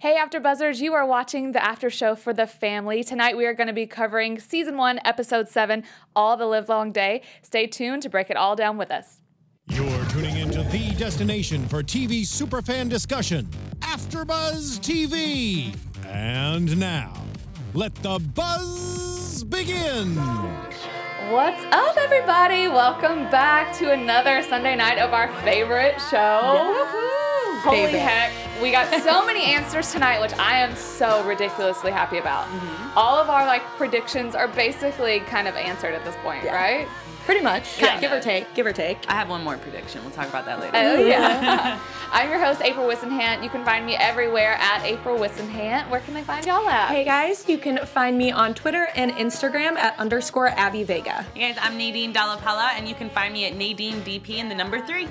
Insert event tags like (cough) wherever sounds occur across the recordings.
Hey, After Buzzers, you are watching the after show for the family. Tonight we are going to be covering season one, episode seven, All the Live Long Day. Stay tuned to break it all down with us. You're tuning into the destination for TV superfan discussion, AfterBuzz TV. And now, let the buzz begin. What's up, everybody? Welcome back to another Sunday night of our favorite show. Holy Favorite. heck, we got so many answers tonight, which I am so ridiculously happy about. Mm-hmm. All of our like predictions are basically kind of answered at this point, Yeah. right? Pretty much. Kinda. Give or take. Give or take. I have one more prediction. We'll talk about that later. Oh yeah. (laughs) I'm your host, April Whisenhant. You can find me everywhere at April Whisenhant. Where can they find y'all at? Hey guys, you can find me on Twitter and Instagram at underscore Abby Vega. Hey guys, I'm Nadine Della Pelle, and you can find me at Nadine DP in the number three.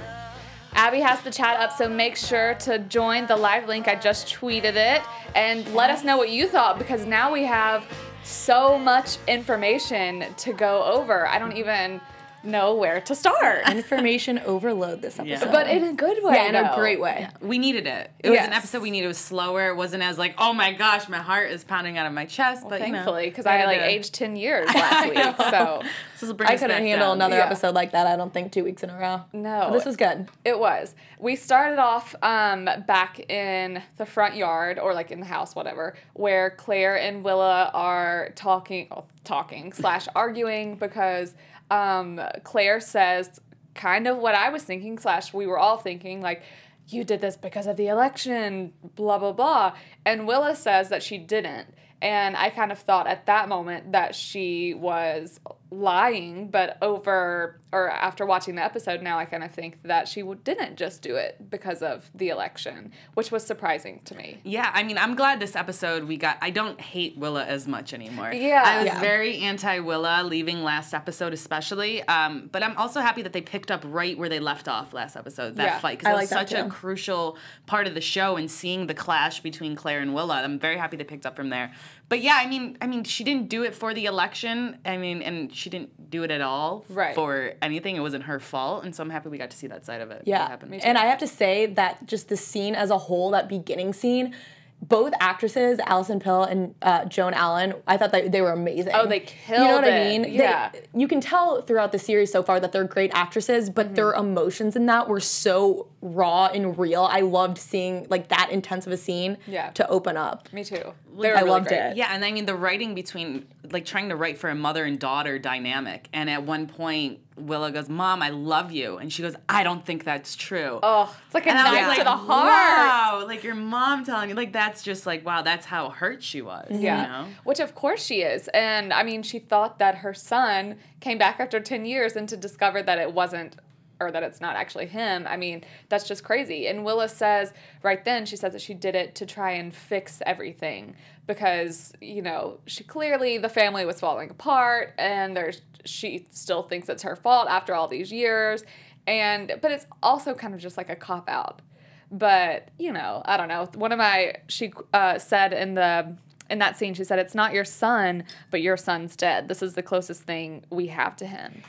Abby has the chat up, so make sure to join the live link. I just tweeted it and let us know what you thought because now we have so much information to go over. I don't even know where to start. (laughs) Information overload this episode. Yeah. But in a good way. yeah, in a great way. We needed it. It was an episode we needed. It was slower. It wasn't as like, oh my gosh, my heart is pounding out of my chest. but Thankfully, because we I like to- aged 10 years (laughs) last week. So This will bring I couldn't handle down. another Yeah. episode like that, I don't think, two weeks in a row. No. But this was good. It was. We started off um, back in the front yard, or like in the house, whatever, where Claire and Willa are talking, oh, talking slash arguing because um, Claire says kind of what I was thinking slash we were all thinking like. You did this because of the election, blah blah blah. And Willa says that she didn't. And I kind of thought at that moment that she was lying, but over or after watching the episode now, I kind of think that she didn't just do it because of the election, which was surprising to me. Yeah, I mean, I'm glad this episode we got. I don't hate Willa as much anymore. Yeah. I was Yeah. very anti Willa leaving last episode, especially. Um, but I'm also happy that they picked up right where they left off last episode. That Yeah, fight because it like was such a crucial part of the show and seeing the clash between Claire and Willa. I'm very happy they picked up from there. But yeah, I mean, I mean, she didn't do it for the election. I mean, and she didn't do it at all Right. for anything. It wasn't her fault, and so I'm happy we got to see that side of it. Yeah. And I have to say that just the scene as a whole, that beginning scene, both actresses, Alison Pill and uh, Joan Allen, I thought that they were amazing. Oh, they killed You know what killed I it. mean? They- Yeah. you can tell throughout the series so far that they're great actresses, but their Mm-hmm. emotions in that were so raw and real. I loved seeing like that intense of a scene Yeah. to open up. Me too. They were I really loved great. it. Yeah, and I mean the writing between like trying to write for a mother and daughter dynamic, and at one point Willa goes, "Mom, I love you," and she goes, "I don't think that's true." Oh, it's like a and knife was to the heart. "Wow!" Like your mom telling you, like that's just like, wow, that's how hurt she was. Yeah. you know? Which of course she is. And I mean, she thought that her son came back after 10 years and to discover that it wasn't or that it's not actually him. I mean, that's just crazy. And Willa says right then, she says that she did it to try and fix everything because, you know, she clearly the family was falling apart and there's she still thinks it's her fault after all these years. And but it's also kind of just like a cop out but you know i don't know one of my she uh, said in the in that scene she said it's not your son but your son's dead this is the closest thing we have to him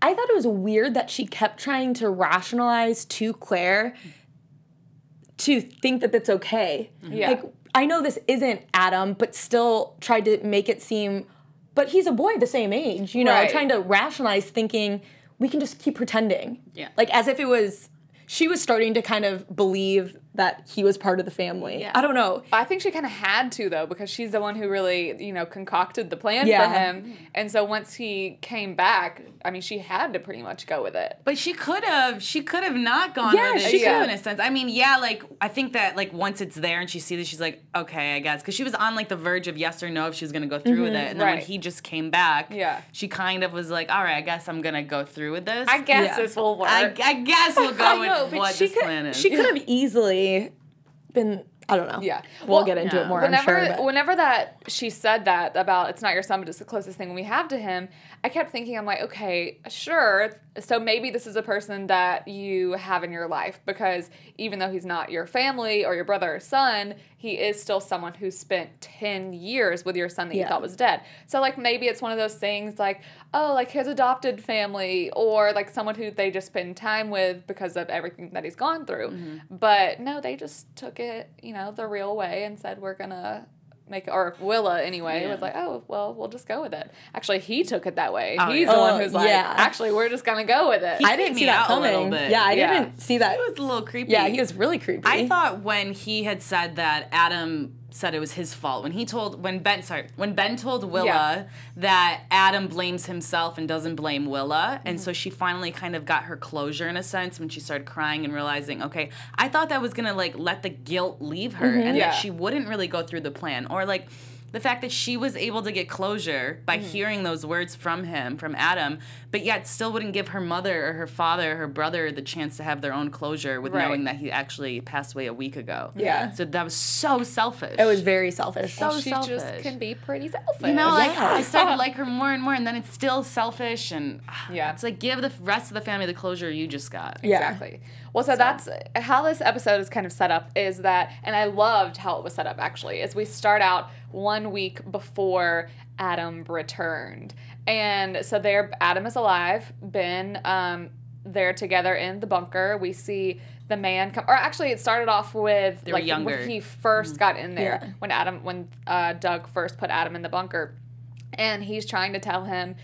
I thought it was weird that she kept trying to rationalize to Claire to think that that's okay. Yeah. Like, I know this isn't Adam, but still tried to make it seem, but he's a boy the same age, you know, Right. trying to rationalize thinking we can just keep pretending. Yeah. Like, as if it was, she was starting to kind of believe that he was part of the family. Yeah. I don't know. i think she kind of had to though because she's the one who really you know concocted the plan for Yeah. him and so once he came back i mean she had to pretty much go with it But she could have, she could have not gone Yeah, with it she too, could. in a sense. I mean, yeah, like I think that like once it's there and she sees it, she's like, okay, I guess, because she was on like the verge of yes or no if she was gonna go through with mm-hmm. it, and then when he just came back, Yeah. she kind of was like, all right, I guess I'm gonna go through with this. i guess Yeah. this will work I, I guess we'll (laughs) go I know, with but what she this could, plan is. She could have easily been, I don't know. Yeah. We'll, Well, get into yeah. it more, whenever I'm sure. whenever that she said that about it's not your son but it's the closest thing we have to him i kept thinking i'm like okay sure so maybe this is a person that you have in your life because even though he's not your family or your brother or son he is still someone who spent 10 years with your son that you thought was dead so like maybe it's one of those things like oh like his adopted family or like someone who they just spend time with because of everything that he's gone through mm-hmm. but no they just took it you know know, the real way and said we're gonna make it, or Willa anyway Yeah. was like, oh well, we'll just go with it. Actually, he took it that way. Oh, He's yeah. the one Oh, who's like, yeah. actually, we're just gonna go with it. I didn't see that out a coming. bit. Yeah, I Yeah. didn't see that. It was a little creepy. yeah, he was really creepy. I thought when he had said that Adam said it was his fault when he told when Ben sorry when Ben told Willa Yeah. that Adam blames himself and doesn't blame Willa Mm-hmm. and so she finally kind of got her closure in a sense when she started crying and realizing okay I thought that was gonna like let the guilt leave her and Mm-hmm. Yeah. that she wouldn't really go through the plan or like the fact that she was able to get closure by Mm-hmm. hearing those words from him, from Adam, but yet still wouldn't give her mother or her father or her brother the chance to have their own closure with Right. knowing that he actually passed away a week ago. Yeah. So that was so selfish. it was very selfish. So she just can be pretty selfish. you know, like Yeah. I started to (laughs) like her more and more, and then it's still selfish, and (sighs) Yeah. it's like give the rest of the family the closure you just got. Yeah. Exactly. Well, so, that's how this episode is kind of set up is that, and I loved how it was set up actually, is we start out one week before Adam returned. And so there, Adam is alive. Ben, um, they're together in the bunker. We see the man come, or actually, it started off with They like younger. when he 1st got in there, Yeah. when Adam, when uh, Doug first put Adam in the bunker, and he's trying to tell him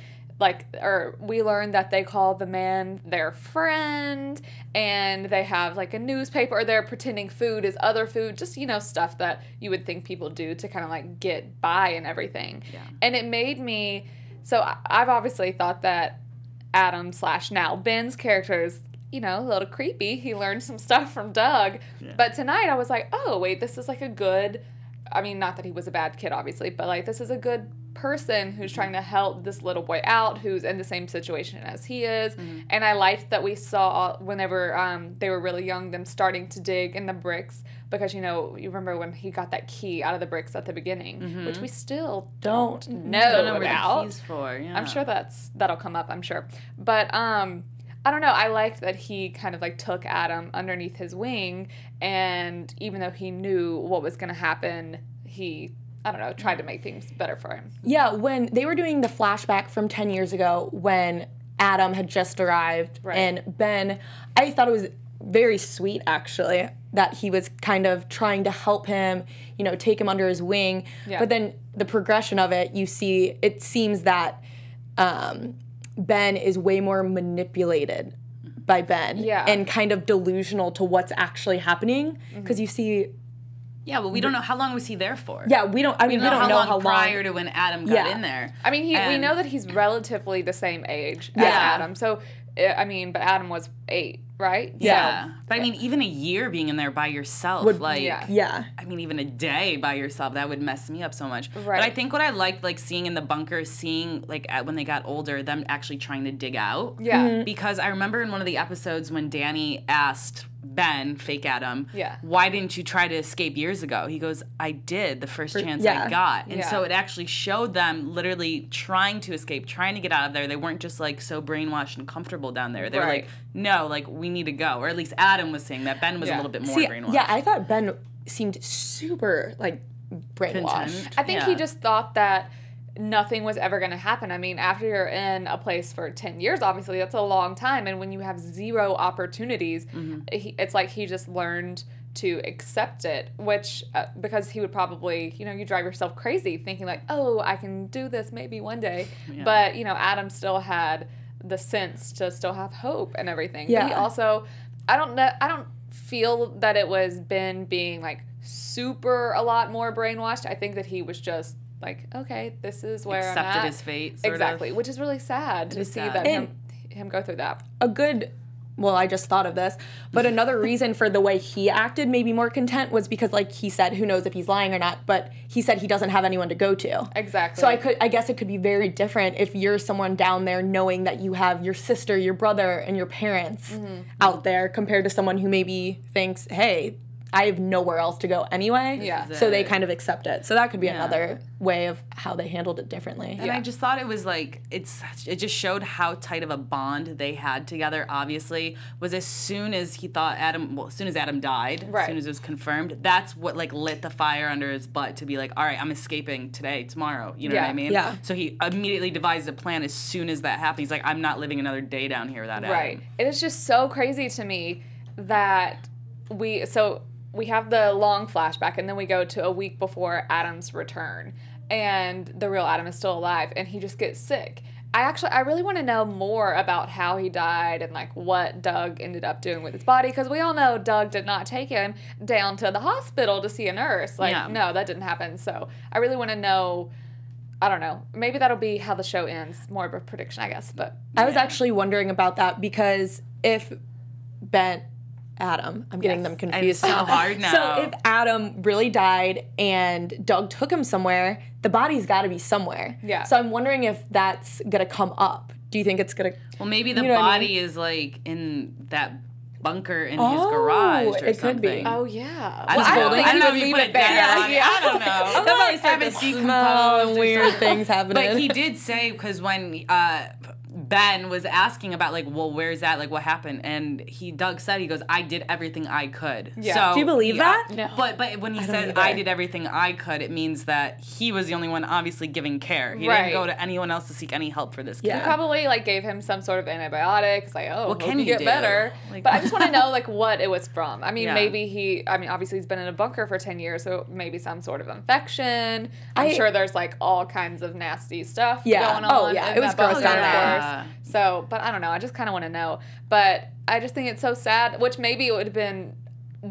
like or we learned that they call the man their friend and they have like a newspaper or they're pretending food is other food just you know stuff that you would think people do to kind of like get by and everything Yeah. and it made me so i've obviously thought that adam slash now ben's character is you know a little creepy. He learned some stuff from doug. But tonight i was like oh wait this is like a good I mean, not that he was a bad kid, obviously, but like this is a good person who's trying to help this little boy out who's in the same situation as he is. And I liked that we saw whenever um, they were really young them starting to dig in the bricks because you know you remember when he got that key out of the bricks at the beginning, which we still Don't know, Don't know about. keys for. Yeah. I'm sure that's that'll come up. I'm sure, but um, I don't know. I liked that he kind of like took Adam underneath his wing, and even though he knew what was going to happen, he I don't know tried to make things better for him. Yeah, when they were doing the flashback from 10 years ago when Adam had just arrived Right. and Ben, I thought it was very sweet actually that he was kind of trying to help him, you know, take him under his wing. Yeah. But then the progression of it, you see, it seems that um, Ben is way more manipulated by Ben Yeah. and kind of delusional to what's actually happening because you see yeah, but we don't know how long was he there for. yeah we don't i mean we, We don't don't know know how long how long prior to when Adam got Yeah. in there. I mean, he we know that he's relatively the same age as Yeah. Adam. So uh, I mean, but Adam was eight, right? Yeah. So, but I mean, even a year being in there by yourself, Would- like, Yeah. yeah I mean, even a day by yourself, that would mess me up so much. Right. But I think what I liked, like, seeing in the bunker, seeing, like, at, when they got older, them actually trying to dig out. Yeah. Mm-hmm. Because I remember in one of the episodes when Danny asked Ben, fake Adam, Yeah. why didn't you try to escape years ago? He goes, I did the first chance yeah. I got. And Yeah. so it actually showed them literally trying to escape, trying to get out of there. They weren't just like so brainwashed and comfortable down there. They were like, no, like we need to go. Or at least Adam was saying that. Ben was Yeah. a little bit more See, brainwashed. yeah, I thought Ben seemed super like brainwashed. Content. I think he just thought that nothing was ever going to happen. I mean, after you're in a place for 10 years, obviously, that's a long time. And when you have zero opportunities, he, it's like he just learned to accept it, which, uh, because he would probably, you know, you drive yourself crazy thinking, like, oh, I can do this maybe one day. But, you know, Adam still had the sense to still have hope and everything. But he Yeah. also, I don't know, I don't feel that it was Ben being like super a lot more brainwashed. I think that he was just like, okay, this is where I'm accepted at. his fate. Sort exactly, Of. which is really sad to see sad. that And- him him go through that. A good well, I just thought of this, but another reason for the way he acted, maybe more content, was because, like he said, who knows if he's lying or not, but he said he doesn't have anyone to go to. Exactly. So I could, I guess it could be very different if you're someone down there knowing that you have your sister, your brother, and your parents Mm-hmm. out there, compared to someone who maybe thinks, "Hey, I have nowhere else to go anyway." Yeah. So they kind of accept it. So that could be Yeah. another way of how they handled it differently. And I just thought it was like it's it just showed how tight of a bond they had together. Obviously, was as soon as he thought Adam, well, as soon as Adam died, Right. as soon as it was confirmed, that's what like lit the fire under his butt to be like, all right, I'm escaping today, tomorrow. You know what I mean? Yeah. So he immediately devised a plan as soon as that happened. He's like, I'm not living another day down here without Adam. Right. It is just so crazy to me that we so we have the long flashback, and then we go to a week before Adam's return, and the real Adam is still alive, and he just gets sick. I actually, I really want to know more about how he died and like what Doug ended up doing with his body, because we all know Doug did not take him down to the hospital to see a nurse. Like, Yeah. no, that didn't happen. So I really want to know. I don't know. Maybe that'll be how the show ends. More of a prediction, I guess. But I was actually wondering about that because if Ben, Adam, I'm getting Yes. them confused. it's so hard now. So if Adam really died and Doug took him somewhere, the body's got to be somewhere. Yeah. So I'm wondering if that's gonna come up. Do you think it's gonna? Well, maybe the You know what I body is like in that bunker in his Oh, garage or it could be. oh yeah, I Well, just I don't think I don't know would if you put it it there. down. Yeah. I don't know. (laughs) I'm probably Have it decomposed weird things happening. (laughs) But he did say because when uh, Ben was asking about like, well, where's that? Like, what happened? And he Doug said he goes, I did everything I could. Yeah. So Do you believe he- that? No. But but when he don't says. I did everything I could, it means that he was the only one obviously giving care. He Right. didn't go to anyone else to seek any help for this kid. Yeah. Probably like gave him some sort of antibiotics, like oh, What hope can you you get do? better. Like- but I just want to (laughs) know like what it was from. I mean, Yeah. maybe he. I mean, obviously he's been in a bunker for ten years, so maybe some sort of infection. I'm I- sure there's like all kinds of nasty stuff Yeah. going oh, on. Oh, yeah, in it was that gross bunker, down of So, but I don't know. I just kind of want to know. But I just think it's so sad. Which maybe it would have been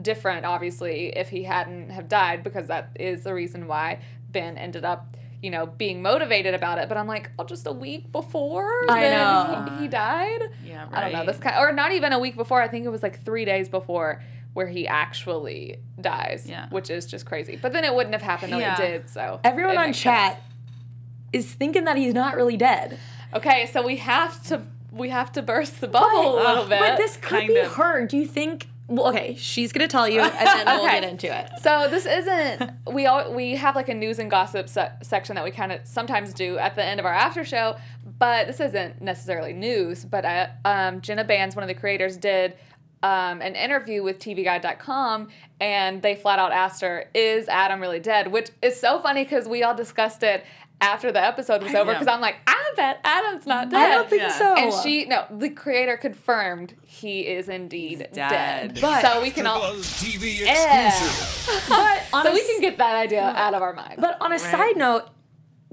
different, obviously, if he hadn't have died, because that is the reason why Ben ended up, you know, being motivated about it. But I'm like, oh, just a week before I then know. He, he died. Yeah, I don't know. This kind, or not even a week before. I think it was like three days before where he actually dies. Yeah. which is just crazy. But then it wouldn't have happened though Yeah. it did. So Everyone on chat sense. is thinking that he's not really dead. Okay, so we have to we have to burst the bubble a little bit. But this could kind be of. her. Do you think? Well, okay, she's gonna tell you, and then we'll Okay. get into it. So this isn't we all we have like a news and gossip se- section that we kind of sometimes do at the end of our after show, but this isn't necessarily news. But uh, um, Jenna Bans, one of the creators, did um, an interview with TVGuide.com, and they flat out asked her, "Is Adam really dead?" Which is so funny because we all discussed it after the episode was over. Because I'm like, I bet Adam's not dead. I don't think Yeah. so. And she no, the creator confirmed he is indeed dead. dead. But- so we can all Buzz TV Yeah. exclusive. but on (laughs) so a we can get that idea out of our mind. But on a side note,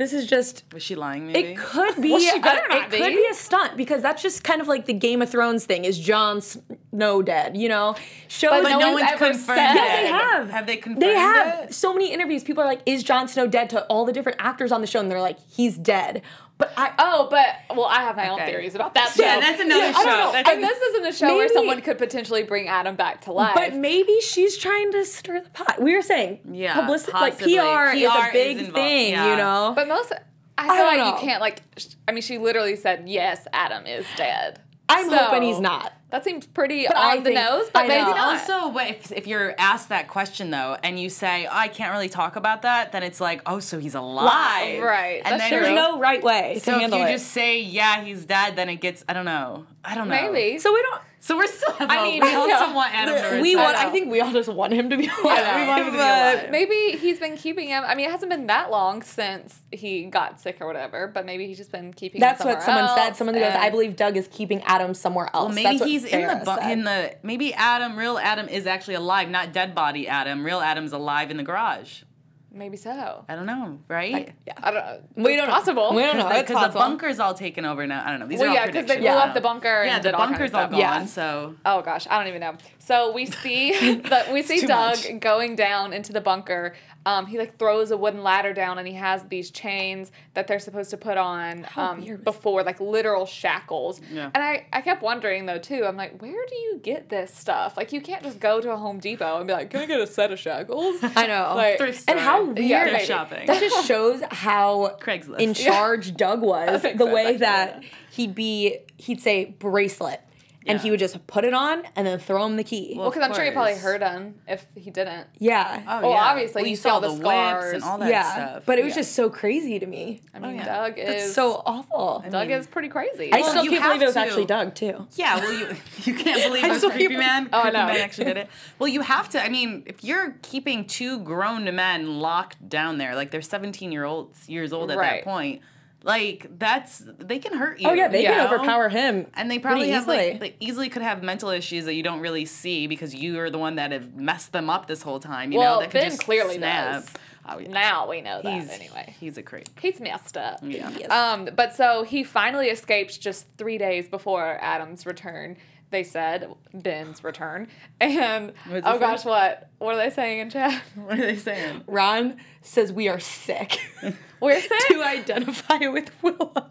this is just Was she lying? Maybe. It could be. Well, she better a- better it not could be. be a stunt because that's just kind of like the Game of Thrones thing. Is Jon Snow dead? You know, shows. But But no no, one's one's ever confirmed said- Yes, they have. Have they confirmed They have it? so many interviews. People are like, "Is Jon Snow dead?" To all the different actors on the show, and they're like, "He's dead." But I, oh, but well, I have my own theories about that. Yeah, too. that's another I don't show. know. That's- and this isn't a show where someone could potentially bring Adam back to life. but maybe she's trying to stir the pot. We were saying, Yeah, publicity, like possibly. PR, is a big involved, thing. yeah. You know, But most, I I feel don't like know. you can't like. sh- I mean, she literally said, "Yes, Adam is dead." I'm So, hoping he's not. That seems pretty But on I the think- nose, but I maybe know. not. Also, if, if you're asked that question though, and you say, oh, "I can't really talk about that," then it's like, "Oh, so he's alive, Right, And that's then. There's you- no right way So to if you it. just say, "Yeah, he's dead," then it gets, I don't know, I don't know. maybe. so we don't. So we're still. Have I mean, we also yeah. want Adam to. We want. know. I think we all just want him to be alive. we want him to be but- alive. Maybe he's been keeping him. I mean, it hasn't been that long since he got sick or whatever, but maybe he's just been keeping. That's him what someone somewhere said. Someone goes, "I believe Doug is keeping Adam somewhere else." Well, maybe That's he's in the Sarah bu- in the maybe Adam, real Adam, is actually alive, not dead body Adam. Real Adam's alive in the garage. Maybe so. I don't know, right? Yeah. I don't know. We don't know. possible. We don't know. Because the possible. bunker's all taken over now. I don't know. These Well, are all yeah, because they blew predictions. up the bunker. Yeah, and the did all kinds of bunker's all gone. Yeah. So Oh gosh, I don't even know. So we see (laughs) the, we see Doug much. going down into the bunker. Um, he like throws a wooden ladder down, and he has these chains that they're supposed to put on um, before, like literal shackles. Yeah. And I, I kept wondering though too. I'm like, where do you get this stuff? Like you can't just go to a Home Depot and be like, can I get a set of shackles? (laughs) I know. Like, thrift and how weird Yeah, shopping. that just shows how (laughs) Craigslist. in Yeah. charge Doug was. (laughs) The way that he'd be, he'd say bracelet, and Yeah. he would just put it on and then throw him the key. well, because I'm sure he probably course. hurt him if he didn't. yeah, Oh, Well, yeah. obviously, well, you you see saw all the the whips scars. and all that yeah. stuff. But it was Yeah. just so crazy to me. I mean, yeah. Doug That's is so awful. Doug mean- is pretty crazy. I still you can't have believe it was to. actually Doug too. Yeah, well, you (laughs) you can't (laughs) believe I those still creepy can't man. Oh, I creepy know. man actually did it. Well, you have to. I mean, if you're keeping two grown men locked down there, like they're 17 year olds years old at Right. that point, Like that's they can hurt you. Oh yeah, they Yeah. can overpower him. And they probably have easily. like, like easily could have mental issues that you don't really see because you are the one that have messed them up this whole time. You Well, know, that could Ben just clearly snap. does. Oh, yeah. Now we know that he's anyway. He's a creep. He's messed up. Yeah. Yes. Um, but so he finally escapes just three days before Adam's return. They said Ben's return, and oh it say? gosh, what what are they saying in chat? (laughs) What are they saying? Ron says we are sick (laughs) We're sick. (laughs) to identify with Willa.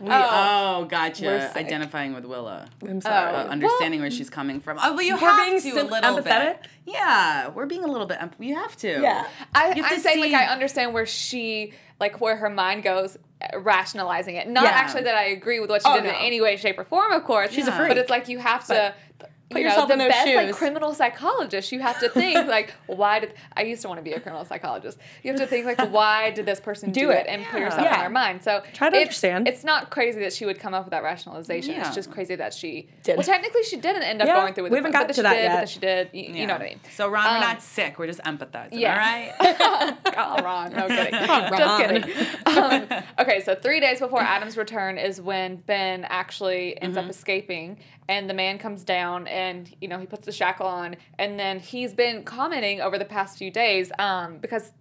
We, Oh. oh, gotcha. Identifying with Willa. I'm sorry. Oh. Uh, understanding where she's coming from. Oh, but you We're have being to a little empathetic? bit. Yeah, we're being a little bit. Emp- you have to. yeah. I, have I'm to saying see- like I understand where she like where her mind goes uh, rationalizing it. Not Yeah. actually that I agree with what she Oh, did no. in any way, shape, or form, of course. She's a Yeah. freak. But it's like you have to. Put you yourself know, in the those best like criminal psychologist. You have to think (laughs) like, why did I used to want to be a criminal psychologist? You have to think like, why did this person do, Do it, and put Yeah. yourself Yeah. in their mind. So Try to it's, understand. It's not crazy that she would come up with that rationalization. Yeah. It's just crazy that she Did. Well, technically, she didn't end up Yeah, going through with we it. haven't but gotten to she that did, yet. But that she did. You, you know what I mean? So Ron, we're Um, not sick. We're just empathizing. Yes. All right. (laughs) oh, Ron. No kidding. (laughs) on, Just kidding. Um, okay, so three days before Adam's return is when Ben actually ends Mm-hmm. up escaping, and the man comes down, and you know he puts the shackle on, and then he's been commenting over the past few days, um, because.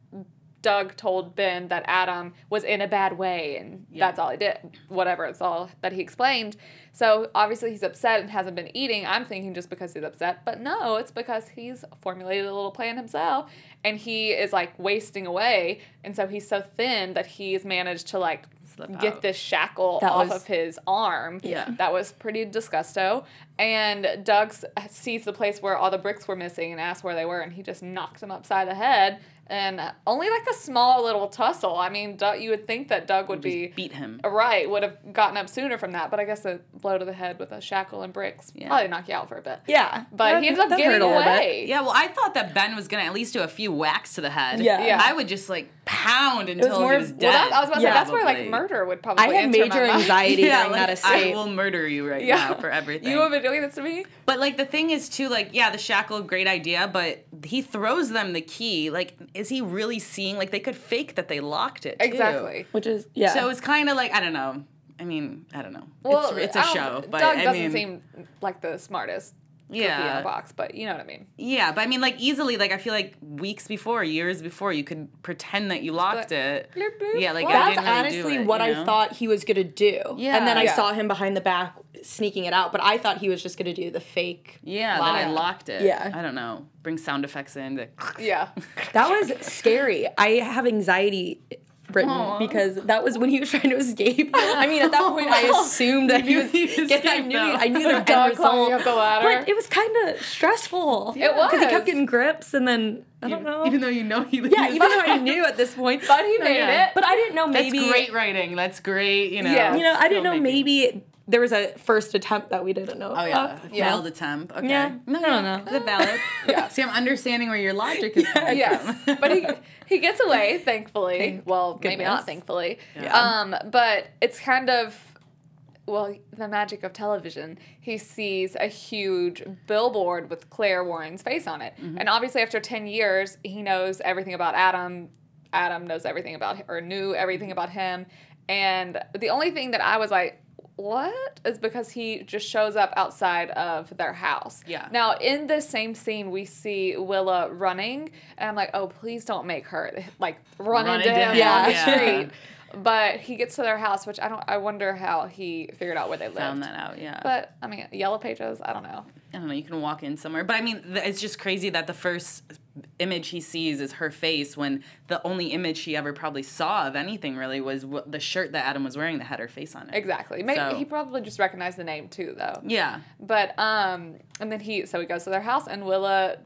Doug told Ben that Adam was in a bad way, and Yeah. that's all he did. Whatever, it's all that he explained. So obviously he's upset and hasn't been eating. I'm thinking just because he's upset, but no, it's because he's formulated a little plan himself, and he is like wasting away, and so he's so thin that he's managed to like Slip get out. this shackle That off was- of his arm. Yeah. that was pretty disgusto. And Doug sees the place where all the bricks were missing and asks where they were, and he just knocks him upside the head. And only like a small little tussle. I mean, Doug, you would think that Doug would Just be beat him. Right, would have gotten up sooner from that, but I guess a blow to the head with a shackle and bricks Yeah. probably knock you out for a bit. Yeah. But That- he ended up getting a little away. Yeah, well, I thought that Ben was gonna at least do a few whacks to the head. Yeah. Yeah. I would just like pound until more he was dead. Well, that, I was about to say Yeah. that's where like murder would probably. I had enter my major mind. anxiety (laughs) Yeah, during like, that escape. I will murder you right Yeah. now for everything. You have been doing this to me. But like the thing is too, like yeah, the shackle, great idea, but he throws them the key. Like, is he really seeing? Like, they could fake that they locked it. too. Exactly. Which is yeah. So it's kind of like I don't know. I mean, I don't know. Well, it's, it's a I don't- show, but Doug I doesn't mean, seem like the smartest cookie in Yeah. the box, but you know what I mean. yeah, but I mean, like easily, like I feel like weeks before, years before, you could pretend that you locked But- it. Bloop, bloop. Yeah, like Well, That's didn't really do honestly it, what you I thought he was gonna do. Yeah. And then I Yeah. saw him behind the back sneaking it out, but I thought he was just gonna do the fake. Yeah, lock. then I locked it. Yeah. I don't know. Bring sound effects in. To, Yeah. (laughs) That was scary. I have anxiety. Britain, Aw. because that was when he was (laughs) trying to escape. I mean, at that point, I (laughs) assumed that he was. knew he getting- I knew. though. I knew (laughs) the end Dog climbing result. up the ladder. But it was kind of stressful. It was because he kept getting grips, and then I don't know. Even though you know he. yeah, even though I knew at this point, But he made Yeah. it. But I didn't know That's maybe. great writing. That's great. You know. Yeah. You know, I didn't know filmmaking. maybe there was a first attempt that we didn't know. Oh yeah, about. Yeah. failed attempt. Okay. Yeah. No, no, no. Is it valid? (laughs) Yeah. See, I'm understanding where your logic is (laughs) coming yes, (laughs) but he he gets away, thankfully. Thank well, maybe not thankfully. Yeah. Um, but it's kind of well, the magic of television. He sees a huge billboard with Claire Warren's face on it, Mm-hmm. and obviously, after ten years, he knows everything about Adam. Adam knows everything about or knew everything about him, and the only thing that I was like. What is because he just shows up outside of their house. Yeah. Now, in this same scene, we see Willa running, and I'm like, oh, please don't make her like run, Run into him him, on the yeah. street. But he gets to their house, which I don't. I wonder how he figured out where they lived. Found that out. Yeah. But I mean, yellow pages. I don't know. I don't know. You can walk in somewhere, but I mean, it's just crazy that the first image he sees is her face when the only image he ever probably saw of anything really was the shirt that Adam was wearing that had her face on it. Exactly. Maybe So- he probably just recognized the name too, though. Yeah. But um, and then he so he goes to their house, and Willa.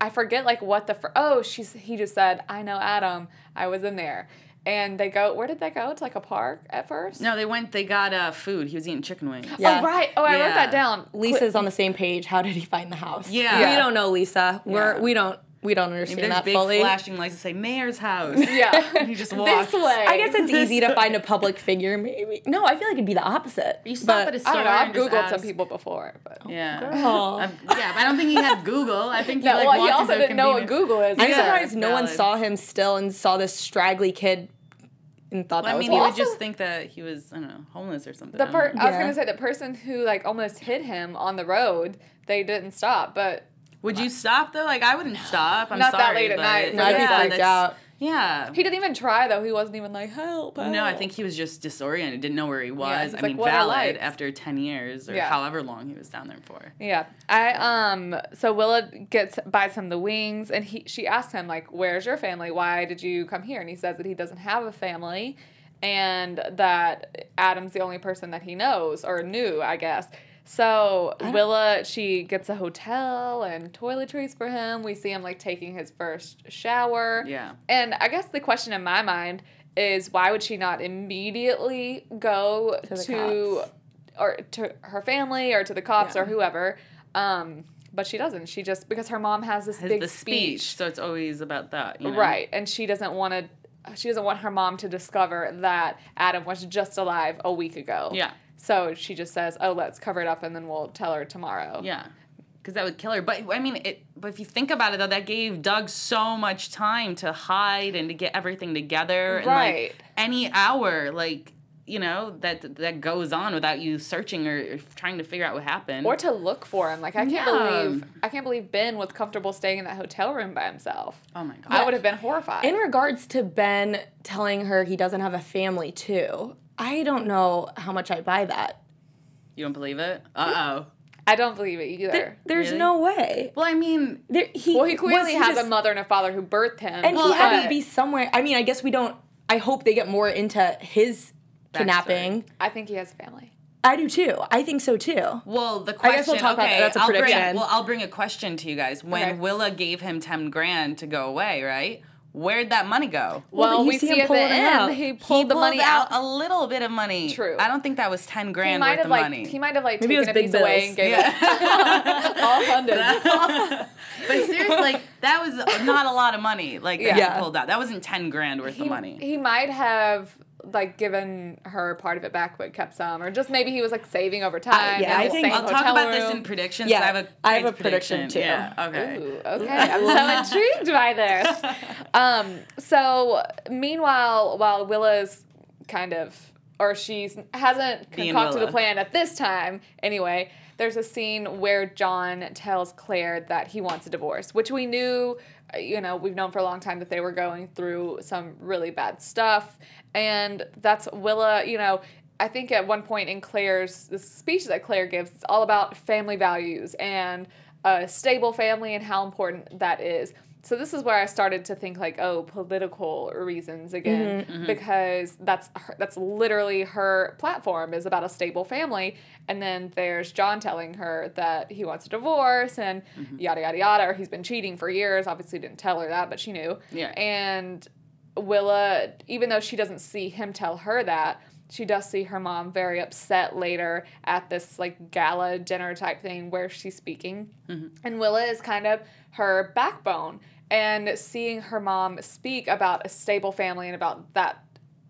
I, forget like what the fir- oh she's he just said I know Adam I was in there and they go where did they go to like a park at first No, they went. They got uh, food. He was eating chicken wings. Yeah. oh right oh I wrote that down Lisa's on the same page. How did he find the house? Yeah. we don't know Lisa. We're Yeah. we don't we don't Maybe understand there's that big fully. flashing lights that say mayor's house. (laughs) yeah he just (laughs) walks. this way I guess it's (laughs) easy to find a public figure. Maybe no, I feel like it'd be the opposite. You stop but, at a I store i don't know I've and just googled some people before but Yeah. Girl. Um, yeah, but I don't think he had Google. I think he no like well he also didn't know what Google is I'm either. surprised no one saw him still and saw this straggly kid and thought I that mean, was you would just think that he was, I don't know, homeless or something. The I per- know. I was Yeah. gonna say the person who like almost hit him on the road, they didn't stop, but Would you stop though? Like, I wouldn't stop. I'm Not that late at night. No, I'd be freaked out. Yeah. he didn't even try though. He wasn't even like help. No, I think he was just disoriented, didn't know where he was. he's I like, mean, valid after 10 years or Yeah. however long he was down there for. Yeah. I um so Willa gets buys him the wings and he she asks him like where's your family? Why did you come here? And he says that he doesn't have a family and that Adam's the only person that he knows or knew, I guess. So Willa she gets a hotel and toiletries for him. We see him like taking his first shower. Yeah. And I guess the question in my mind is why would she not immediately go the to, or to her family or to the cops Yeah. or whoever? Um, but she doesn't. She just because her mom has this Has big the speech, so it's always about that. You know? right? And she doesn't want to. She doesn't want her mom to discover that Adam was just alive a week ago. Yeah. So she just says, "Oh, let's cover it up, and then we'll tell her tomorrow." Yeah. Because that would kill her. But I mean, it. But if you think about it, though, that gave Doug so much time to hide and to get everything together. And Right. like any hour, like you know, that that goes on without you searching or, or trying to figure out what happened. Or to look for him. Like I can't Yeah. believe I can't believe Ben was comfortable staying in that hotel room by himself. oh my god. I would have been horrified. In regards to Ben telling her he doesn't have a family too, I don't know how much I buy that. you don't believe it? Uh oh. I don't believe it either. There- there's Really? no way. Well, I mean, There, he, well, he was clearly he has just- a mother and a father who birthed him. and Well, he had I- to be somewhere. I mean, I guess we don't. I hope they get more into his kidnapping. I think he has a family. I do too. I think so too. Well, the question. I guess we'll talk about okay, that. That's a I'll bring, well, I'll bring a question to you guys. When Okay. Willa gave him ten grand to go away, right? Where'd that money go? Well, you we see see him at the pulling it end out. he pulled the money out. a little bit of money. True. I don't think that was ten grand worth have of like money. he might have like Maybe it taken a was piece big away and gave Yeah. it (laughs) all hundreds. but seriously, like that was not a lot of money. Like that Yeah. he pulled out. That wasn't ten grand worth he, of money. he might have like given her part of it back but kept some or just maybe he was like saving over time yeah, I think- I'll talk hotel about this in predictions. Yeah, I have a I have a great prediction, too. Yeah. Okay. Ooh, okay. (laughs) I'm so intrigued by this. (laughs) Um, so meanwhile, while Willa's kind of or she's hasn't concocted a plan at this time anyway, there's a scene where John tells Claire that he wants a divorce, which we knew, uh, you know, we've known for a long time that they were going through some really bad stuff. And that's Willa, you know, I think at one point in Claire's the speech that Claire gives, it's all about family values and a stable family and how important that is. So this is where I started to think like, oh, political reasons again, mm-hmm. Mm-hmm. because that's her, that's literally her platform is about a stable family, and then there's John telling her that he wants a divorce and mm-hmm. yada yada yada, or he's been cheating for years. Obviously, didn't tell her that, but she knew. Yeah. And Willa, even though she doesn't see him tell her that, she does see her mom very upset later at this like gala dinner type thing where she's speaking. And Willa is kind of her backbone. And seeing her mom speak about a stable family and about that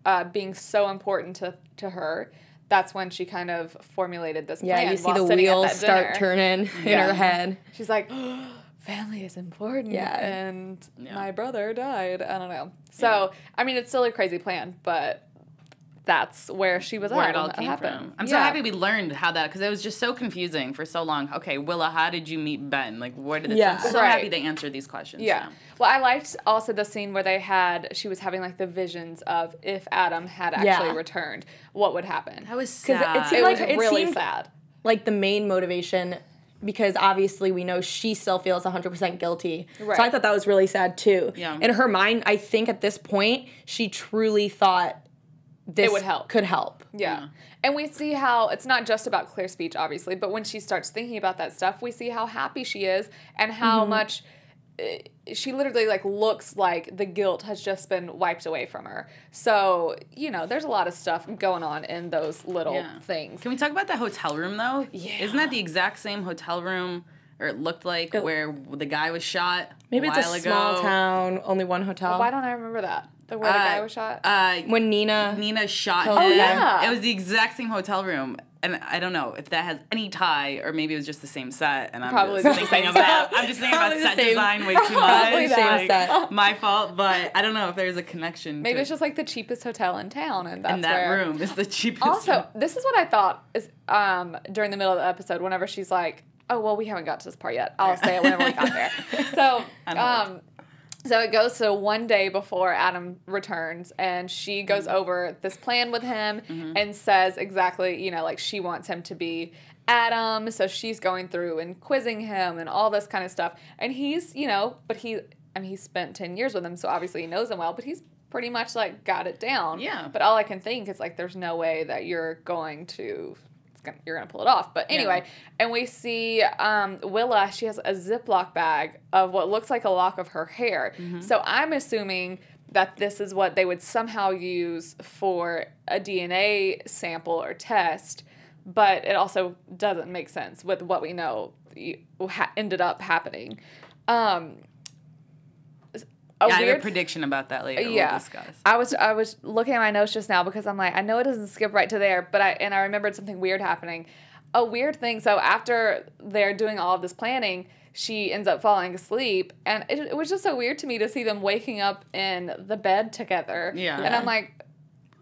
uh, being so important to, to her, that's when she kind of formulated this Yeah, plan. you see while the wheels start dinner. turning in Yeah. her head. She's like, (gasps) family is important. Yeah. And Yeah. my brother died. I don't know. So, I mean, it's still a crazy plan, but that's where she was where at it all came happened. from. I'm so happy we learned how that because it was just so confusing for so long. Okay, Willa, how did you meet Ben? Like, where did this? Yeah. I'm so Right. happy they answered these questions. Yeah. now. Well, I liked also the scene where they had, she was having like the visions of if Adam had actually Yeah. returned, what would happen. that was 'Cause it sad. seemed It like was it really seemed- sad. like the main motivation because obviously we know she still feels 100% guilty. So I thought that was really sad too. Yeah. In her mind, I think at this point, she truly thought this would help. could help. Yeah. And we see how it's not just about clear speech, obviously, but when she starts thinking about that stuff, we see how happy she is and how Mm-hmm. much uh, she literally like looks like the guilt has just been wiped away from her. So, you know, there's a lot of stuff going on in those little Yeah. things. Can we talk about the hotel room though? Yeah. Isn't that the exact same hotel room, or it looked like where the guy was shot? Maybe a it's a while small town, only one hotel. Why don't I remember that? The where the Uh, guy was shot? Uh, when Nina Nina shot him. Oh, yeah. It was the exact same hotel room. and I don't know if that has any tie or maybe it was just the same set. And I'm Probably just the thinking same about set. I'm just thinking about Probably the set same- design way too (laughs) much. Probably the same like, set. (laughs) My fault, but I don't know if there's a connection. Maybe to it's just like the cheapest hotel in town, and that's and that where. room is the (laughs) cheapest. Also, room. this is what I thought is um, during the middle of the episode. Whenever she's like, "Oh well, we haven't got to this part yet," I'll say it whenever we got there. So, I'm old. um, so it goes to one day before Adam returns, and she goes mm-hmm. over this plan with him mm-hmm. and says exactly, you know, like she wants him to be Adam. So she's going through and quizzing him and all this kind of stuff. And he's, you know, but he, I mean, he spent 10 years with him, so obviously he knows him well, but he's pretty much like got it down. Yeah. But all I can think is like, there's no way that you're going to. Gonna- You're gonna pull it off, but anyway, and we see um, Willa. She has a Ziploc bag of what looks like a lock of her hair. So I'm assuming that this is what they would somehow use for a DNA sample or test, but it also doesn't make sense with what we know ended up happening. Um, a Yeah, I have a weird prediction about that later. yeah. We'll discuss. I was I was looking at my notes just now because I'm like I know it doesn't skip right to there, but I and I remembered something weird happening. A weird thing. So after they're doing all of this planning, she ends up falling asleep, and it, it was just so weird to me to see them waking up in the bed together. Yeah. and I'm like,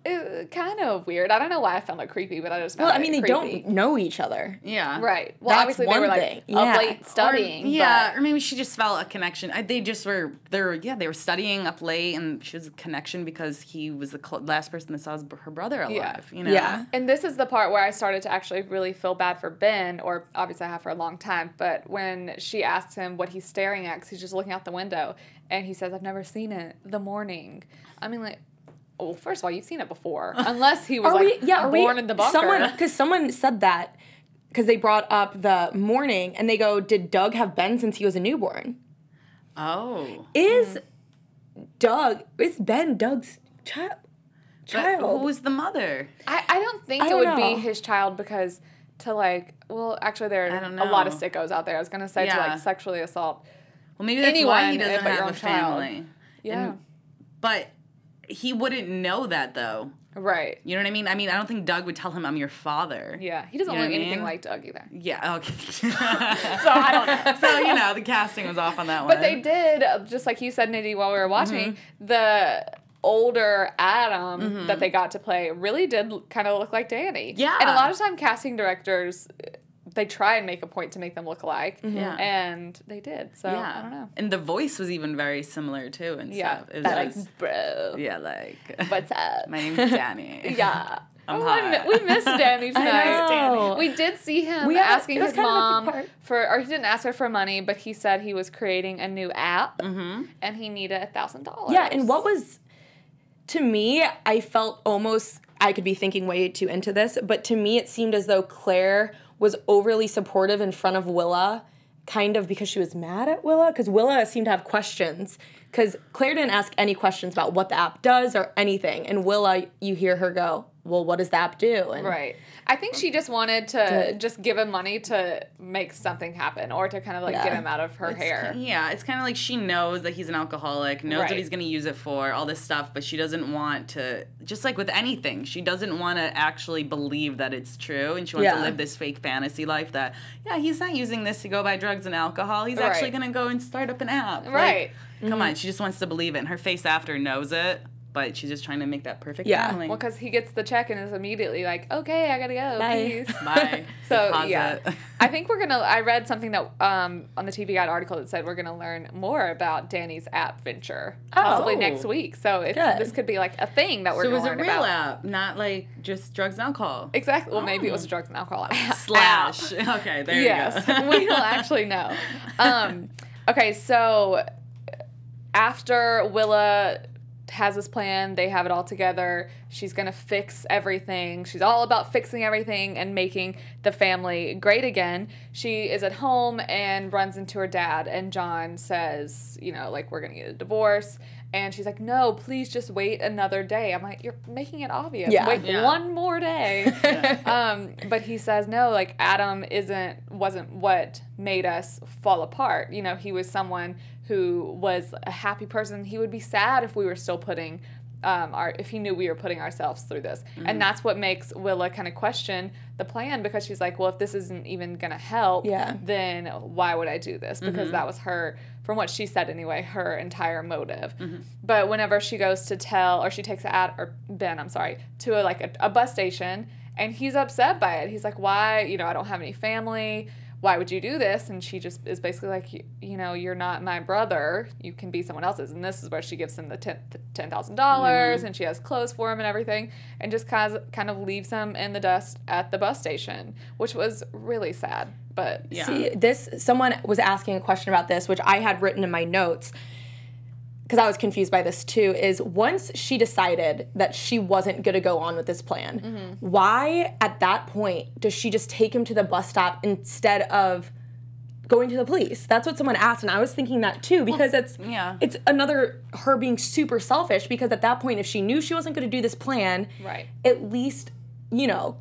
it, kind of weird. I don't know why I found it creepy, but I just found Well, I mean, they creepy. don't know each other. Yeah. Right. Well, That's obviously they were like thing. up Yeah. late Or- studying. yeah, but- or maybe she just felt a connection. I, they just were they were yeah they were studying up late, and she was a connection because he was the cl- last person that saw his, her brother alive. Yeah. You know. Yeah. And this is the part where I started to actually really feel bad for Ben, or obviously I have for a long time, but when she asks him what he's staring at, because he's just looking out the window, and he says, I've never seen it, the morning. I mean, like, well, first of all, you've seen it before, (laughs) unless he was Are like we? Yeah, born we? in the bunker. Someone, because someone said that because they brought up the morning, and they go, "Did Doug have Ben since he was a newborn? Oh. Is hmm. Doug? Is Ben Doug's child? But Child? who was the mother? I, I don't think I it don't would know. be his child because to like, well, actually, there are a lot of sickos out there. I was going to say to like sexually assault. Well, maybe that's why he Anyone, doesn't have own a child. family. Yeah. And- But he wouldn't know that though. right. You know what I mean? I mean, I don't think Doug would tell him I'm your father. Yeah. He doesn't You know look anything mean? like Doug either. Yeah. Okay. (laughs) So I don't know. so you know the casting was off on that one. But they did, just like you said, Nitty, while we were watching, Mm-hmm. the older Adam that they got to play really did kind of look like Danny. Yeah. And a lot of time, casting directors, they try and make a point to make them look alike. Mm-hmm. Yeah. And they did. So Yeah. I don't know. And the voice was even very similar too and Yeah. stuff. It was That, just, like, bro. yeah, like What's up? my name's Danny. (laughs) yeah. (laughs) I'm Oh, hot. we missed (laughs) Danny tonight. know. We did see him We had asking his kind of a mom for, or he didn't ask her for money, but he said he was creating a new app, mm-hmm. and he needed a thousand dollars. Yeah, and what was to me, I felt almost I could be thinking way too into this, but to me it seemed as though Claire was overly supportive in front of Willa, kind of because she was mad at Willa, because Willa seemed to have questions. Because Claire didn't ask any questions about what the app does or anything, and Willa, you hear her go, "Well, what does the app do?" And Right. I think she just wanted to just give him money to make something happen or to kind of like get him out of her It's hair. Yeah, it's kind of like she knows that he's an alcoholic, knows Right. what he's going to use it for, all this stuff, but she doesn't want to, just like with anything, she doesn't want to actually believe that it's true. And she wants to live this fake fantasy life that, yeah, he's not using this to go buy drugs and alcohol. He's actually going to go and start up an app. Like, Right. come on, she just wants to believe it. And her face after knows it, but she's just trying to make that perfect Yeah. family. Well, because he gets the check and is immediately like, okay, I gotta go. Bye. Peace. (laughs) (laughs) Bye. So Deposit. yeah, (laughs) I think we're gonna. I read something that um, on the TV Guide article that said we're gonna learn more about Danny's app venture possibly Oh. next week. So it's, this could be like a thing that we're So it gonna was a learn real about. app, not like just drugs and alcohol. Exactly. Well, maybe it Oh. was a drugs and alcohol app. Slash. Okay, there yes, you go. yes, we don't actually know. Um, okay, so after Willa has this plan, they have it all together. She's gonna fix everything. She's all about fixing everything and making the family great again. She is at home and runs into her dad, and John says, you know, like we're gonna get a divorce. And she's like, no, please just wait another day. I'm like, you're making it obvious. Yeah. Wait Yeah. one more day. (laughs) um, but he says no. Like Adam isn't wasn't what made us fall apart. You know, he was someone who was a happy person. He would be sad if we were still putting um, our, if he knew we were putting ourselves through this. And mm-hmm. that's what makes Willa kind of question the plan because she's like, well, if this isn't even going to help, Yeah. then why would I do this? Because mm-hmm. that was her, from what she said anyway, her entire motive. Mm-hmm. But whenever she goes to tell, or she takes Ad, or Ben, I'm sorry, to a, like a, a bus station, and he's upset by it. He's like, why? You know, I don't have any family. Why would you do this? And she just is basically like, you, you know, you're not my brother. You can be someone else's. And this is where she gives him the ten ten thousand dollars, mm-hmm. and she has clothes for him and everything, and just kind of kind of leaves him in the dust at the bus station, which was really sad. But Yeah. See, this someone was asking a question about this, which I had written in my notes because I was confused by this too. Is once she decided that she wasn't going to go on with this plan, Mm-hmm. why at that point does she just take him to the bus stop instead of going to the police? That's what someone asked, and I was thinking that too because it's yeah. it's another her being super selfish because at that point, if she knew she wasn't going to do this plan, Right. at least you know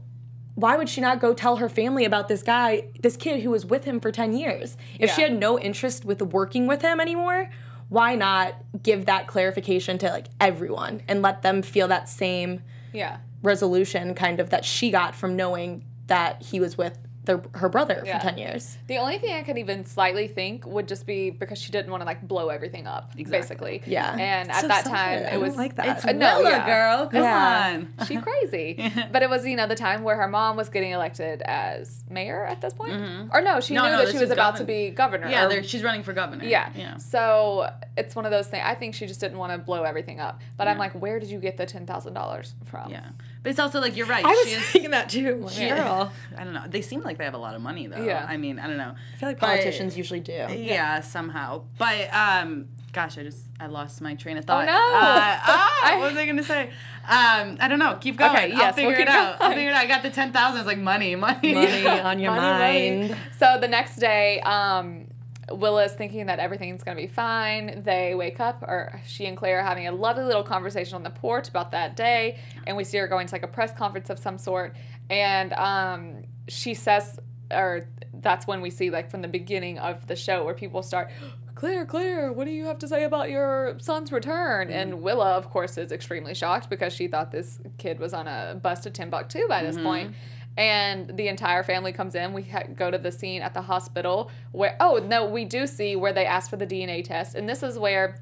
why would she not go tell her family about this guy, this kid who was with him for 10 years? If she had no interest with working with him anymore, why not give that clarification to like everyone and let them feel that same yeah. resolution kind of that she got from knowing that he was with their, her brother Yeah. for 10 years? The only thing I could even slightly think would just be because she didn't want to like blow everything up, basically. Yeah. And So at that selfish. time, it don't was like that. It's Uh, no, Willa, yeah. girl. Come Yeah. on. She (laughs) crazy. But it was, you know, the time where her mom was getting elected as mayor at this point. Or no, she No, knew no, that she was about to be governor. Yeah, or- she's running for governor. yeah. Yeah. So it's one of those things. I think she just didn't want to blow everything up. But I'm like, where did you get the $10,000 from? Yeah. But it's also like you're right. I was she is, thinking that too. Like, she- girl. I don't know. They seem like they have a lot of money though. Yeah. I mean, I don't know. I feel like But- politicians usually do. Yeah, somehow. But um gosh, I just I lost my train of thought. Oh no. Uh, (laughs) ah, what was I gonna say? Um, I don't know. Keep going. Okay, I'll yes, figure we'll it keep out. I'll figure it out. I got the ten thousand. It's like money, money. Money on your (laughs) Money, money. mind. So the next day, um, Willa's thinking that everything's gonna be fine. They wake up, or she and Claire are having a lovely little conversation on the porch about that day, and we see her going to like a press conference of some sort, and um, she says, or that's when we see like from the beginning of the show where people start. (gasps) Claire, Claire, what do you have to say about your son's return? And Willa, of course, is extremely shocked because she thought this kid was on a bus to Timbuktu by this point and the entire family comes in. We ha- go to the scene at the hospital where oh no, we do see where they ask for the DNA test, and this is where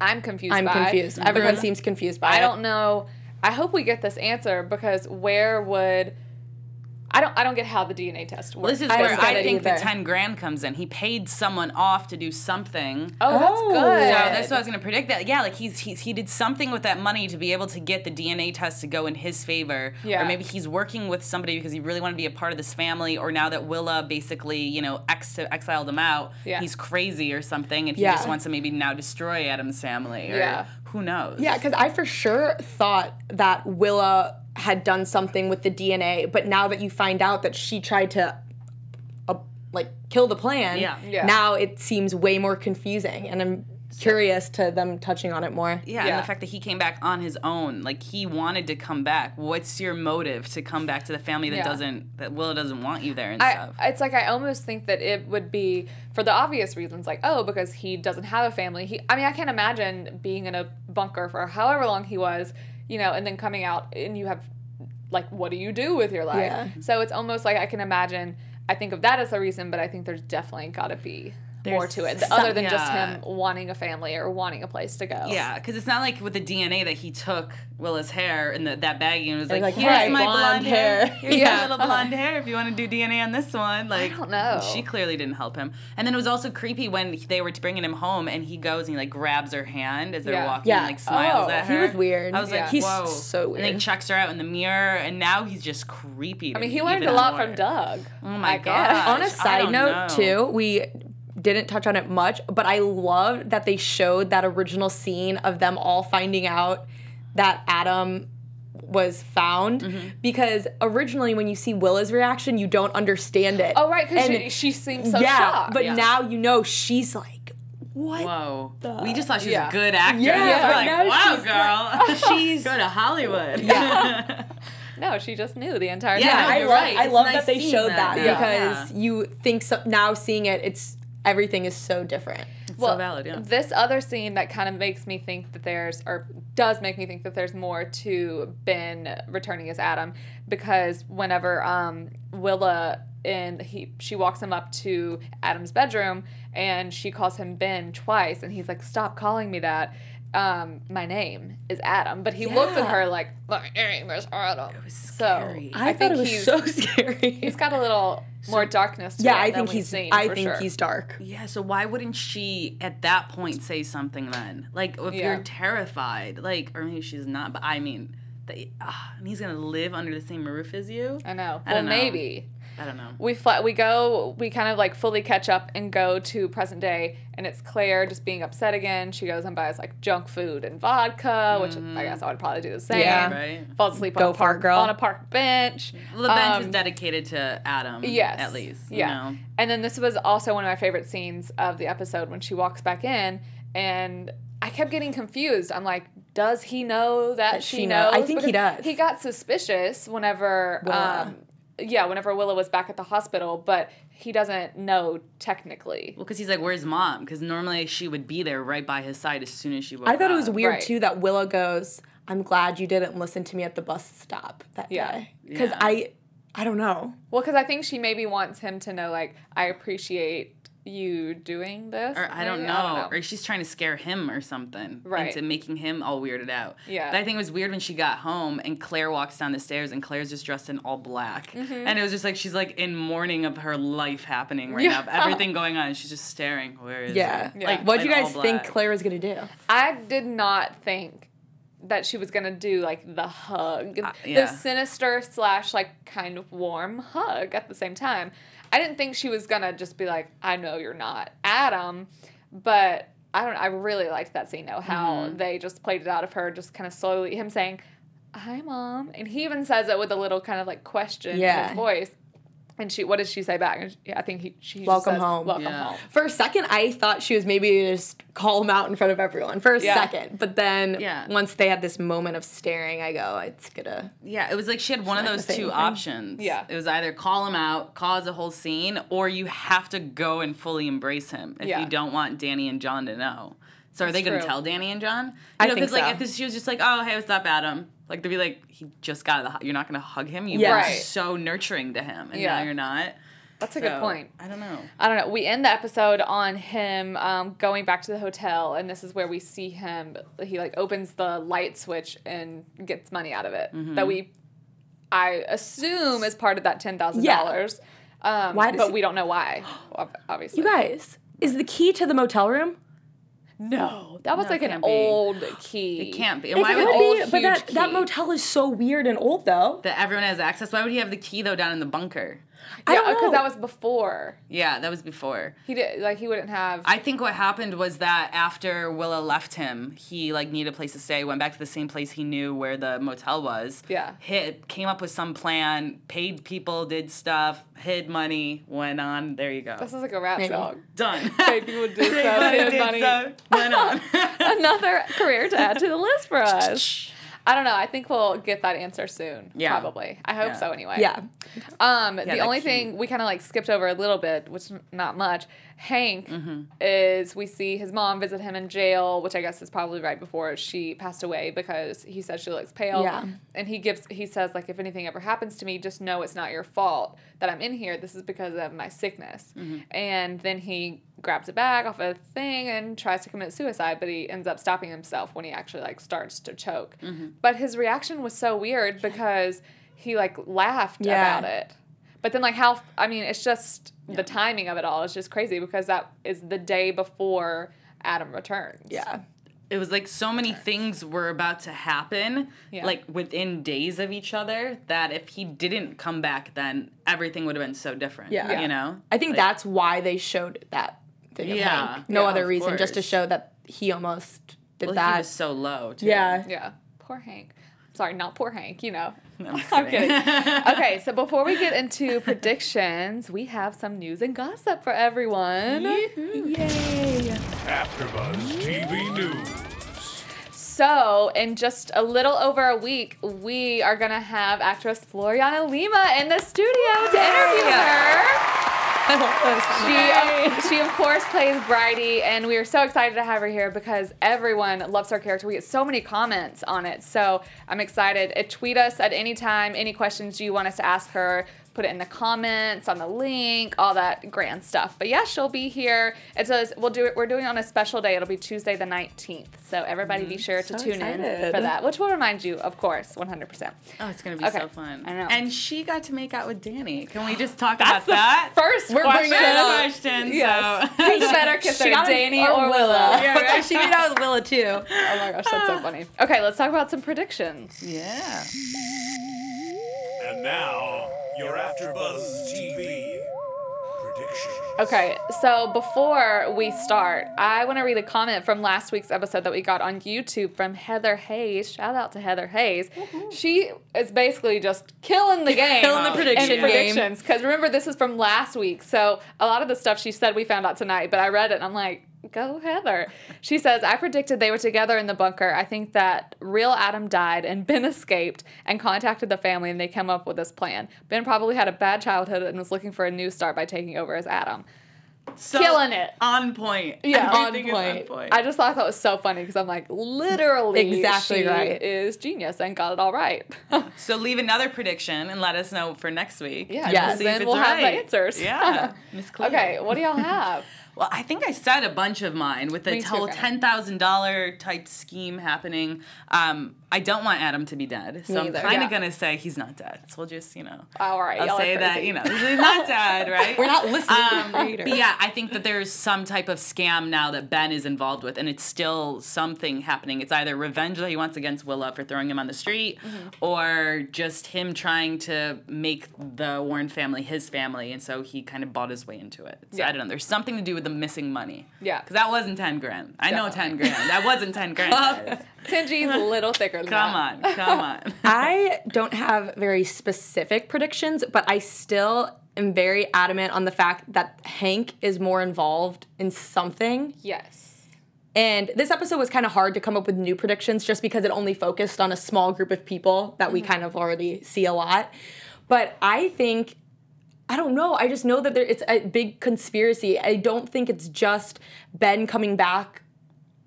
I'm confused. I'm by, confused. Everyone seems confused by it. I it. don't know. I hope we get this answer because where would I don't I don't get how the DNA test works. This is I where I it think the ten grand comes in. He paid someone off to do something. oh, that's Oh. good. So that's what I was gonna predict. That yeah, like he's, he's he did something with that money to be able to get the DNA test to go in his favor. Yeah. Or maybe he's working with somebody because he really wanted to be a part of this family. Or now that Willa basically you know ex- exiled him out, Yeah. he's crazy or something, and he Yeah. just wants to maybe now destroy Adam's family. Or Yeah. Who knows? Yeah, because I for sure thought that Willa had done something with the DNA, but now that you find out that she tried to, uh, like, kill the plan, Yeah. Yeah. now it seems way more confusing, and I'm curious to them touching on it more. Yeah, Yeah. and the fact that he came back on his own, like he wanted to come back. What's your motive to come back to the family that Yeah. doesn't that Willa doesn't want you there and I, stuff? it's like I almost think that it would be for the obvious reasons, like oh, because he doesn't have a family. He, I mean, I can't imagine being in a bunker for however long he was, you know, and then coming out and you have, like, what do you do with your life? Yeah. So it's almost like I can imagine. I think of that as the reason, but I think there's definitely got to be more to it, some- other than just him wanting a family or wanting a place to go. Yeah, because it's not like with the DNA that he took Willa's hair in the, that baggie and was like, like, "Here's "Hey, my blonde blonde, hair. hair." Here's Yeah. my little blonde hair. If you want to do DNA on this one, like I don't know. She clearly didn't help him. And then it was also creepy when they were bringing him home and he goes and he like grabs her hand as they're Yeah. walking Yeah. and like smiles Oh, at her. he was weird. I was Yeah. like, He's whoa, so weird. And then checks her out in the mirror, and now he's just creepy. I mean, he learned a lot from Doug. Oh my gosh. On a side note, know. too, we didn't touch on it much, but I love that they showed that original scene of them all finding out that Adam was found Mm-hmm. because originally when you see Willa's reaction, you don't understand it. Oh right, because she, she seems so yeah, shocked. but Yeah. now you know she's like, what? Whoa. we just thought she was Yeah. a good actor. Yeah, We're like, wow, she's girl. (laughs) she's- Go to Hollywood. Yeah. (laughs) no, she just knew the entire Yeah, time. no, I love, right. I love nice that they showed that that, now. because you think so, now seeing it, it's everything is so different. so valid, yeah. This other scene that kind of makes me think that there's, or does make me think that there's more to Ben returning as Adam, because whenever um, Willa and he she walks him up to Adam's bedroom and she calls him Ben twice, and he's like, "Stop calling me that." Um, my name is Adam, but he looks at her like, "My name is Adam." It was so scary. I, think thought it was he's so (laughs) scary. he's got a little more darkness to yeah, I think we've he's. seen, I think sure. he's dark. Yeah, so why wouldn't she at that point say something then? Like if Yeah. you're terrified, like or maybe she's not, but I mean, that and he's gonna live under the same roof as you. I know. I well, don't know. maybe. I don't know. we fly, we go we kind of like fully catch up and go to present day and it's claire just being upset again she goes and buys like junk food and vodka which i guess i would probably do the same Yeah. Right. falls asleep Go on, a for park, girl. on a park bench Well, the bench Um, is dedicated to Adam. yes At least. You yeah Know? and then this was also one of my favorite scenes of the episode when she walks back in and i kept getting confused i'm like does he know that, That she, she know- knows I think he does. he got suspicious whenever Willa. um yeah whenever willa was back at the hospital but he doesn't know technically Well, because he's like, "Where's mom?" Because normally she would be there right by his side as soon as she woke I thought it was weird Right. too that Willa goes, "I'm glad you didn't listen to me at the bus stop that Yeah. day." Because Yeah. I, I don't know. Well, because I think she maybe wants him to know, like, I appreciate you doing this. Or I don't, maybe? know. Or she's trying to scare him or something. Right. Into making him all weirded out. Yeah. But I think it was weird when she got home and Claire walks down the stairs and Claire's just dressed in all black. And it was just like she's like in mourning of her life happening right Yeah. now. Everything going on. And she's just staring. Where is Yeah. it? Yeah. Like, what do you guys think. Claire was gonna do? I did not think that she was gonna do like the hug, Uh, yeah. the sinister slash like kind of warm hug at the same time. I didn't think she was gonna just be like, I know you're not Adam, but I don't. I really liked that scene though, how Mm-hmm. they just played it out of her, just kind of slowly him saying, "Hi, mom," and he even says it with a little kind of like question in his voice. And she, what does she say back? And she, I think he, she just Welcome says, home. Welcome Yeah. home. For a second, I thought she was maybe just call him out in front of everyone for a Yeah. second, but then Yeah. once they had this moment of staring, I go, "It's gonna." Yeah, it was like she had one of those two thing. options. Yeah. It was either call him out, cause a whole scene, or you have to go and fully embrace him if Yeah. you don't want Danny and John to know. So are they going to tell Danny and John? You I know, think 'cause, like so. if this, she was just like, "Oh, hey, what's up, Adam?" Like they'd be like, "He just got out of the. hu- You're not going to hug him. You Yeah. were Right. so nurturing to him, and Yeah. now you're not." That's a good point. I don't know. I don't know. We end the episode on him um, going back to the hotel, and this is where we see him. He like opens the light switch and gets money out of it. Mm-hmm. That we, I assume, is part of that ten thousand Yeah. dollars. Um, Why but he- we don't know why. (gasps) Obviously, You guys, is the key to the motel room? No, that was No, like an be. old key. It can't be. It And why could would old, be, but that huge that key. motel is so weird and old though. that everyone has access? Why would he have the key though down in the bunker? I Yeah, because that was before Yeah, that was before. he did. Like he wouldn't have. I think what happened was that after Willa left him, he like needed a place to stay. Went back to the same place he knew where the motel was. Yeah. Hit came up with some plan, paid people, did stuff, hid money, went on. There you go. this is like a rap Maybe. song. Done. (laughs) Paid people, did (laughs) stuff, hid money. stuff, went on. (laughs) Another career to add to the list for us. I don't know. I think we'll get that answer soon. Yeah. Probably. I hope Yeah. so anyway. yeah. Um, the only key. thing we kind of like skipped over a little bit, which not much. Hank Mm-hmm. is we see his mom visit him in jail, which I guess is probably right before she passed away because he says she looks pale. Yeah. And he gives he says like if anything ever happens to me, just know it's not your fault that I'm in here. This is because of my sickness. Mm-hmm. And then he grabs a bag off a thing and tries to commit suicide, but he ends up stopping himself when he actually like starts to choke. Mm-hmm. But his reaction was so weird because he like laughed Yeah. about it. But then like how I mean it's just the timing of it all is just crazy because that is the day before Adam returns. Yeah. it was like so many things were about to happen Yeah. like within days of each other that if he didn't come back then everything would have been so different Yeah. Yeah. you know I think Like, that's why they showed that thing of Yeah. Hank. No Yeah, other of reason, just to show that he almost did well, that. he was so low too. yeah. Yeah. Poor Hank. Sorry, not poor Hank, you know. No, I'm just (laughs) I'm kidding. kidding. (laughs) okay, so before we get into (laughs) predictions, we have some news and gossip for everyone. Yay. AfterBuzz TV News. So, in just a little over a week, we are going to have actress Floriana Lima in the studio to interview her. She, she of course plays Bridey, and we are so excited to have her here because everyone loves her character. We get so many comments on it, so I'm excited. Uh, tweet us at any time, any questions you want us to ask her. Put it in the comments on the link, all that grand stuff. But yeah, she'll be here. It says we'll do it. We're doing it on a special day. It'll be Tuesday the 19th. So everybody be mm, sure to So tune in for that, which will remind you, of course, 100%. Oh, it's gonna be Okay. so fun. I know. And she got to make out with Danny. Can we just talk That's about the that? first We're question. bringing it up. question. Yes. So. Who's better kisser, She got it- Danny oh, or, Willa? Yeah, right. (laughs) she made out with Willa too. Oh my gosh, that's so funny. Okay, let's talk about some predictions. yeah. And now, your AfterBuzz TV prediction. Okay, so before we start, I want to read a comment from last week's episode that we got on YouTube from Heather Hayes. Shout out to Heather Hayes. She is basically just killing the game. Killing the prediction in game. predictions. Because remember, this is from last week. So a lot of the stuff she said we found out tonight, but I read it and I'm like, go Heather. She says, I predicted they were together in the bunker. I think that real Adam died and Ben escaped and contacted the family and they came up with this plan. Ben probably had a bad childhood and was looking for a new start by taking over as Adam. So, Killing it. On point. Yeah. On point. on point. I just thought that was so funny because I'm like, literally, Exactly right. is genius and got it all right. (laughs) so leave another prediction and let us know for next week. Yeah, Yes. because See then if it's we'll have the answers. Yeah. (laughs) Miss Cleo. okay, what do y'all have? Well, I think I said a bunch of mine with the whole ten thousand dollar type scheme happening. Um, I don't want Adam to be dead, so I'm kind of Yeah. gonna say he's not dead. So we'll just you know, All right, I'll say that you know he's not (laughs) dead, right? We're not listening Um, but yeah, I think that there's some type of scam now that Ben is involved with, and it's still something happening. It's either revenge that he wants against Willa for throwing him on the street, Mm-hmm. or just him trying to make the Warren family his family, and so he kind of bought his way into it. So Yeah. I don't know. There's something to do with the missing money. Yeah. because that wasn't ten grand. I know ten grand. That wasn't ten grand. (laughs) Tenji's a little thicker than Come that. on, come on. (laughs) I don't have very specific predictions, but I still am very adamant on the fact that Hank is more involved in something. Yes. And this episode was kind of hard to come up with new predictions just because it only focused on a small group of people that we mm-hmm. kind of already see a lot. But I think I don't know. I just know that there it's a big conspiracy. I don't think it's just Ben coming back.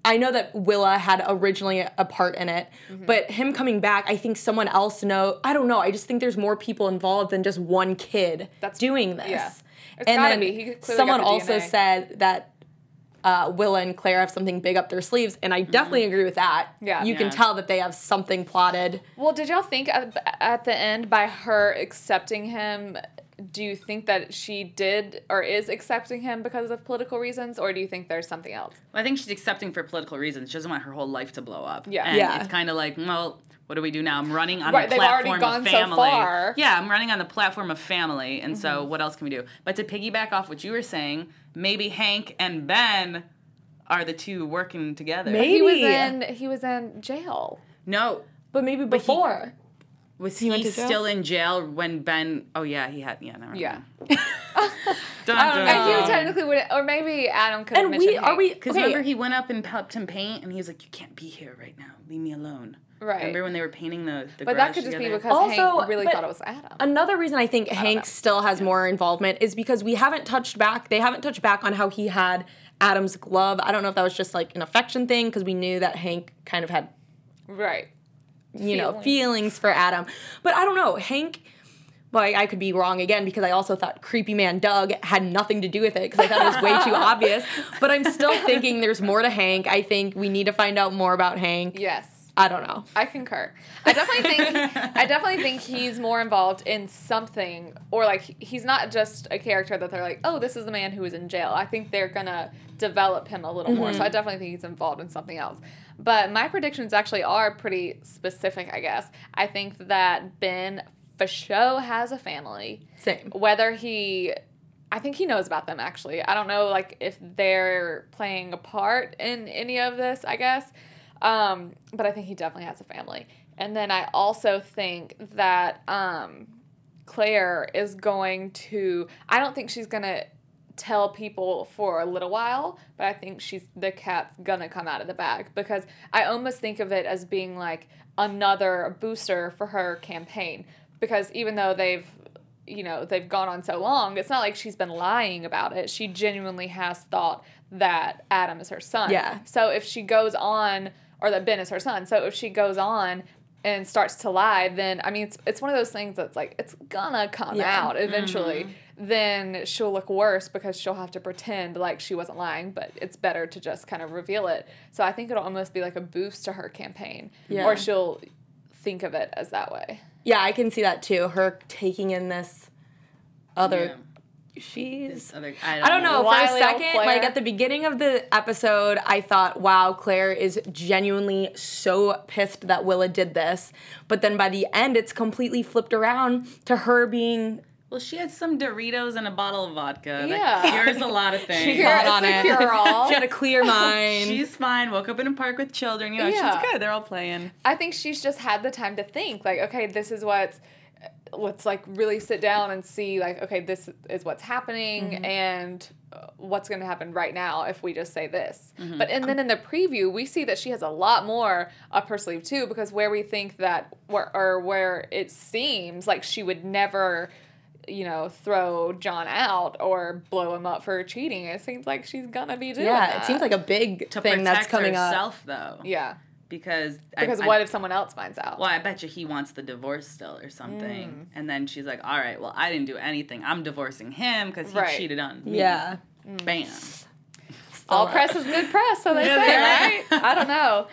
I know that Willa had originally a part in it, but him coming back, I think someone else know. I don't know. I just think there's more people involved than just one kid That's- doing this. yeah. It's and gotta then be. He clearly got someone the also DNA. said that uh, Willa and Claire have something big up their sleeves, and I definitely agree with that. Mm-hmm. Yeah. you can tell that they have something plotted. Well, did y'all think at, at the end by her accepting him? Do you think that she did or is accepting him because of political reasons, or do you think there's something else? I think she's accepting for political reasons. She doesn't want her whole life to blow up. Yeah. And Yeah. it's kind of like, well, what do we do now? I'm running on Right, the they've already platform gone of so family. far. Yeah, I'm running on the platform of family, and Mm-hmm. so what else can we do? But to piggyback off what you were saying, maybe Hank and Ben are the two working together. Maybe. He was in he was in jail. No. But maybe before. Was he, went to jail? still in jail when Ben? Oh yeah, he had. Yeah, never Yeah. (laughs) Dun, dun, And he Um, technically would, or maybe Adam could. and we are we Because okay, remember, he went up and helped him paint, and he was like, "You can't be here right now. Leave me alone." Right. Remember when they were painting the the But that could just be together? because Also, Hank really thought it was Adam. Another reason I think Hank know. still has more involvement is because we haven't touched back. They haven't touched back on how he had Adam's glove. I don't know if that was just like an affection thing because we knew that Hank kind of had right. You know Feelings. for Adam. But I don't know Hank. Well, I, I could be wrong again because I also thought creepy man Doug had nothing to do with it because I thought it was way too (laughs) obvious. But I'm still thinking there's more to Hank. I think we need to find out more about Hank. Yes. I don't know. I concur. I definitely think I definitely think he's more involved in something or like he's not just a character that they're like, "Oh, this is the man who was in jail." I think they're going to develop him a little more. So mm-hmm. I definitely think he's involved in something else. But my predictions actually are pretty specific, I guess. I think that Ben for show has a family. Same. Whether he I think he knows about them actually. I don't know like if they're playing a part in any of this, I guess. Um, but I think he definitely has a family. And then I also think that um, Claire is going to I don't think she's going to tell people for a little while, but I think she's the cat's gonna come out of the bag because I almost think of it as being like another booster for her campaign because even though they've you know, they've gone on so long, it's not like she's been lying about it. She genuinely has thought that Adam is her son. Yeah. So if she goes on, or that Ben is her son, so if she goes on and starts to lie, then I mean, it's, it's one of those things that's like, it's gonna come Yeah. out eventually. Mm-hmm. Then she'll look worse because she'll have to pretend like she wasn't lying, but it's better to just kind of reveal it. So I think it'll almost be like a boost to her campaign. Yeah. Or she'll think of it as that way. Yeah, I can see that too. Her taking in this other. Yeah. She's. Other, I don't, I don't know. For a second, Claire. like at the beginning of the episode, I thought, wow, Claire is genuinely so pissed that Willa did this. But then by the end, it's completely flipped around to her being Well, she had some Doritos and a bottle of vodka. Yeah. That cures a lot of (laughs) things. Cure- hot it's on it. she had a clear mind. (laughs) She's fine. Woke up in a park with children. You know, Yeah. she's good. They're all playing. I think she's just had the time to think, like, okay, this is what's let's like really sit down and see like okay this is what's happening and uh, what's going to happen right now if we just say this but and then in the preview we see that she has a lot more up her sleeve too because where we think that where or where it seems like she would never you know throw john out or blow him up for cheating it seems like she's gonna be doing yeah, that. it seems like a big To thing that's coming up. herself, though. yeah Because because I, what if someone else finds out Well, I bet you he wants the divorce still or something. Mm. And then she's like, all right, well, I didn't do anything. I'm divorcing him because he Right. cheated on me. Yeah. Bam. All press is good press, so they (laughs) Yeah, say, right. right? I don't know.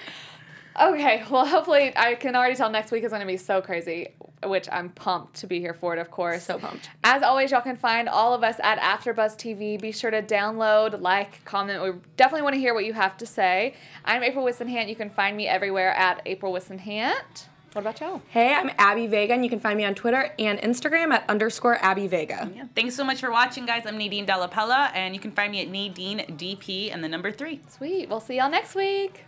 Okay, (laughs) well, hopefully, I can already tell next week is going to be so crazy, which I'm pumped to be here for it, of course. So pumped. As always, y'all can find all of us at AfterBuzz TV. Be sure to download, like, comment. We definitely want to hear what you have to say. I'm April Whisenhant. You can find me everywhere at April Whisenhant. What about y'all? Hey, I'm Abby Vega, and you can find me on Twitter and Instagram at underscore Abby Vega. Yeah. Thanks so much for watching, guys. I'm Nadine Della Pelle, and you can find me at Nadine DP and the number three. Sweet. We'll see y'all next week.